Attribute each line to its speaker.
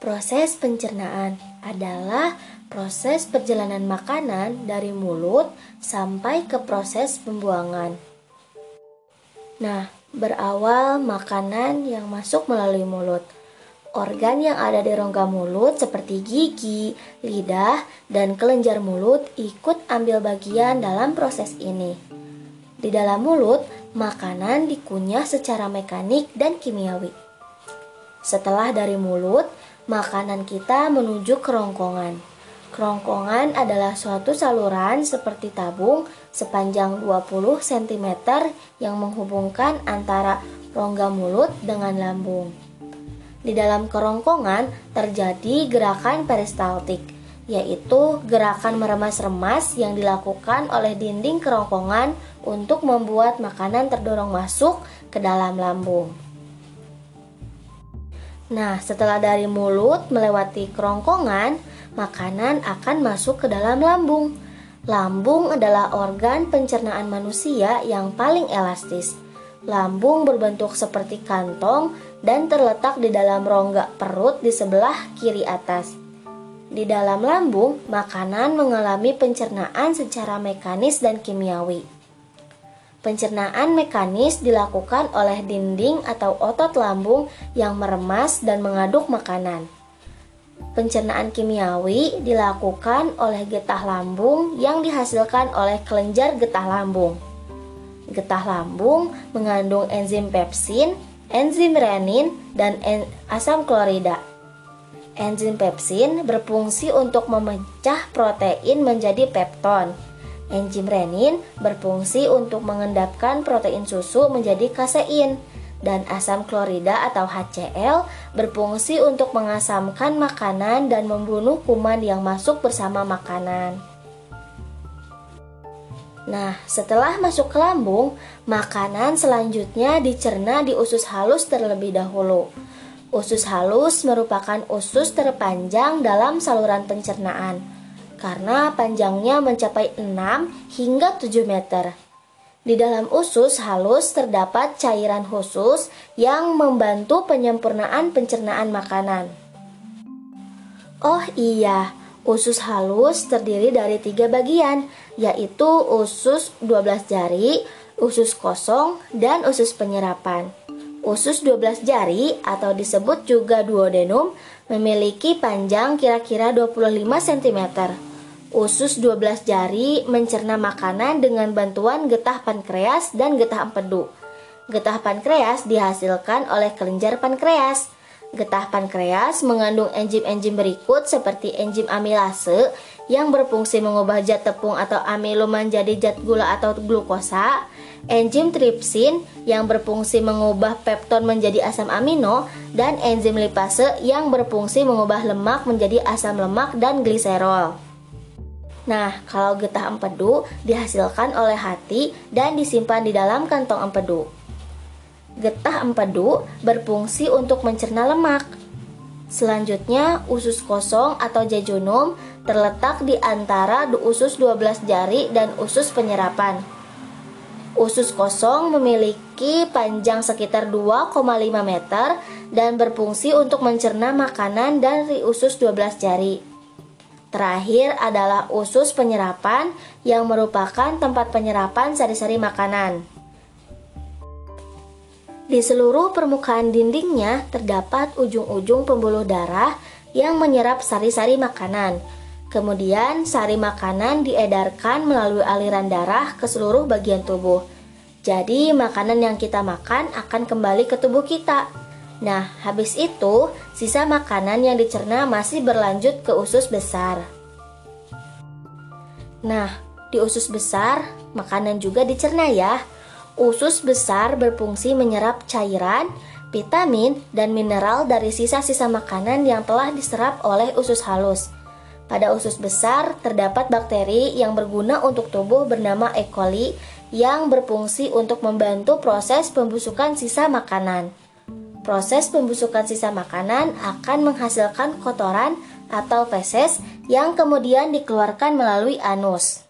Speaker 1: Proses pencernaan adalah proses perjalanan makanan dari mulut sampai ke proses pembuangan. Nah, berawal makanan yang masuk melalui mulut. Organ yang ada di rongga mulut seperti gigi, lidah, dan kelenjar mulut ikut ambil bagian dalam proses ini. Di dalam mulut, makanan dikunyah secara mekanik dan kimiawi. Setelah dari mulut, makanan kita menuju kerongkongan. Kerongkongan adalah suatu saluran seperti tabung sepanjang 20 cm yang menghubungkan antara rongga mulut dengan lambung. Di dalam kerongkongan terjadi gerakan peristaltik, yaitu gerakan meremas-remas yang dilakukan oleh dinding kerongkongan untuk membuat makanan terdorong masuk ke dalam lambung. Nah, setelah dari mulut melewati kerongkongan, makanan akan masuk ke dalam lambung. Lambung adalah organ pencernaan manusia yang paling elastis. Lambung berbentuk seperti kantong dan terletak di dalam rongga perut di sebelah kiri atas. Di dalam lambung, makanan mengalami pencernaan secara mekanis dan kimiawi. Pencernaan mekanis dilakukan oleh dinding atau otot lambung yang meremas dan mengaduk makanan. Pencernaan kimiawi dilakukan oleh getah lambung yang dihasilkan oleh kelenjar getah lambung. Getah lambung mengandung enzim pepsin, enzim renin, dan en asam klorida. Enzim pepsin berfungsi untuk memecah protein menjadi pepton Enzim renin berfungsi untuk mengendapkan protein susu menjadi kasein dan asam klorida atau HCl berfungsi untuk mengasamkan makanan dan membunuh kuman yang masuk bersama makanan. Nah, setelah masuk ke lambung, makanan selanjutnya dicerna di usus halus terlebih dahulu. Usus halus merupakan usus terpanjang dalam saluran pencernaan karena panjangnya mencapai 6 hingga 7 meter. Di dalam usus halus terdapat cairan khusus yang membantu penyempurnaan pencernaan makanan. Oh iya, usus halus terdiri dari tiga bagian, yaitu usus 12 jari, usus kosong, dan usus penyerapan. Usus 12 jari atau disebut juga duodenum memiliki panjang kira-kira 25 cm. Usus 12 jari mencerna makanan dengan bantuan getah pankreas dan getah empedu. Getah pankreas dihasilkan oleh kelenjar pankreas. Getah pankreas mengandung enzim-enzim berikut seperti enzim amilase yang berfungsi mengubah zat tepung atau amilo menjadi zat gula atau glukosa, enzim tripsin yang berfungsi mengubah pepton menjadi asam amino, dan enzim lipase yang berfungsi mengubah lemak menjadi asam lemak dan gliserol. Nah, kalau getah empedu dihasilkan oleh hati dan disimpan di dalam kantong empedu. Getah empedu berfungsi untuk mencerna lemak. Selanjutnya, usus kosong atau jejunum terletak di antara usus 12 jari dan usus penyerapan. Usus kosong memiliki panjang sekitar 2,5 meter dan berfungsi untuk mencerna makanan dari usus 12 jari. Terakhir adalah usus penyerapan yang merupakan tempat penyerapan sari-sari makanan. Di seluruh permukaan dindingnya terdapat ujung-ujung pembuluh darah yang menyerap sari-sari makanan. Kemudian sari makanan diedarkan melalui aliran darah ke seluruh bagian tubuh. Jadi makanan yang kita makan akan kembali ke tubuh kita. Nah, habis itu, sisa makanan yang dicerna masih berlanjut ke usus besar. Nah, di usus besar, makanan juga dicerna ya. Usus besar berfungsi menyerap cairan, vitamin, dan mineral dari sisa-sisa makanan yang telah diserap oleh usus halus. Pada usus besar terdapat bakteri yang berguna untuk tubuh bernama E. coli yang berfungsi untuk membantu proses pembusukan sisa makanan. Proses pembusukan sisa makanan akan menghasilkan kotoran atau feses yang kemudian dikeluarkan melalui anus.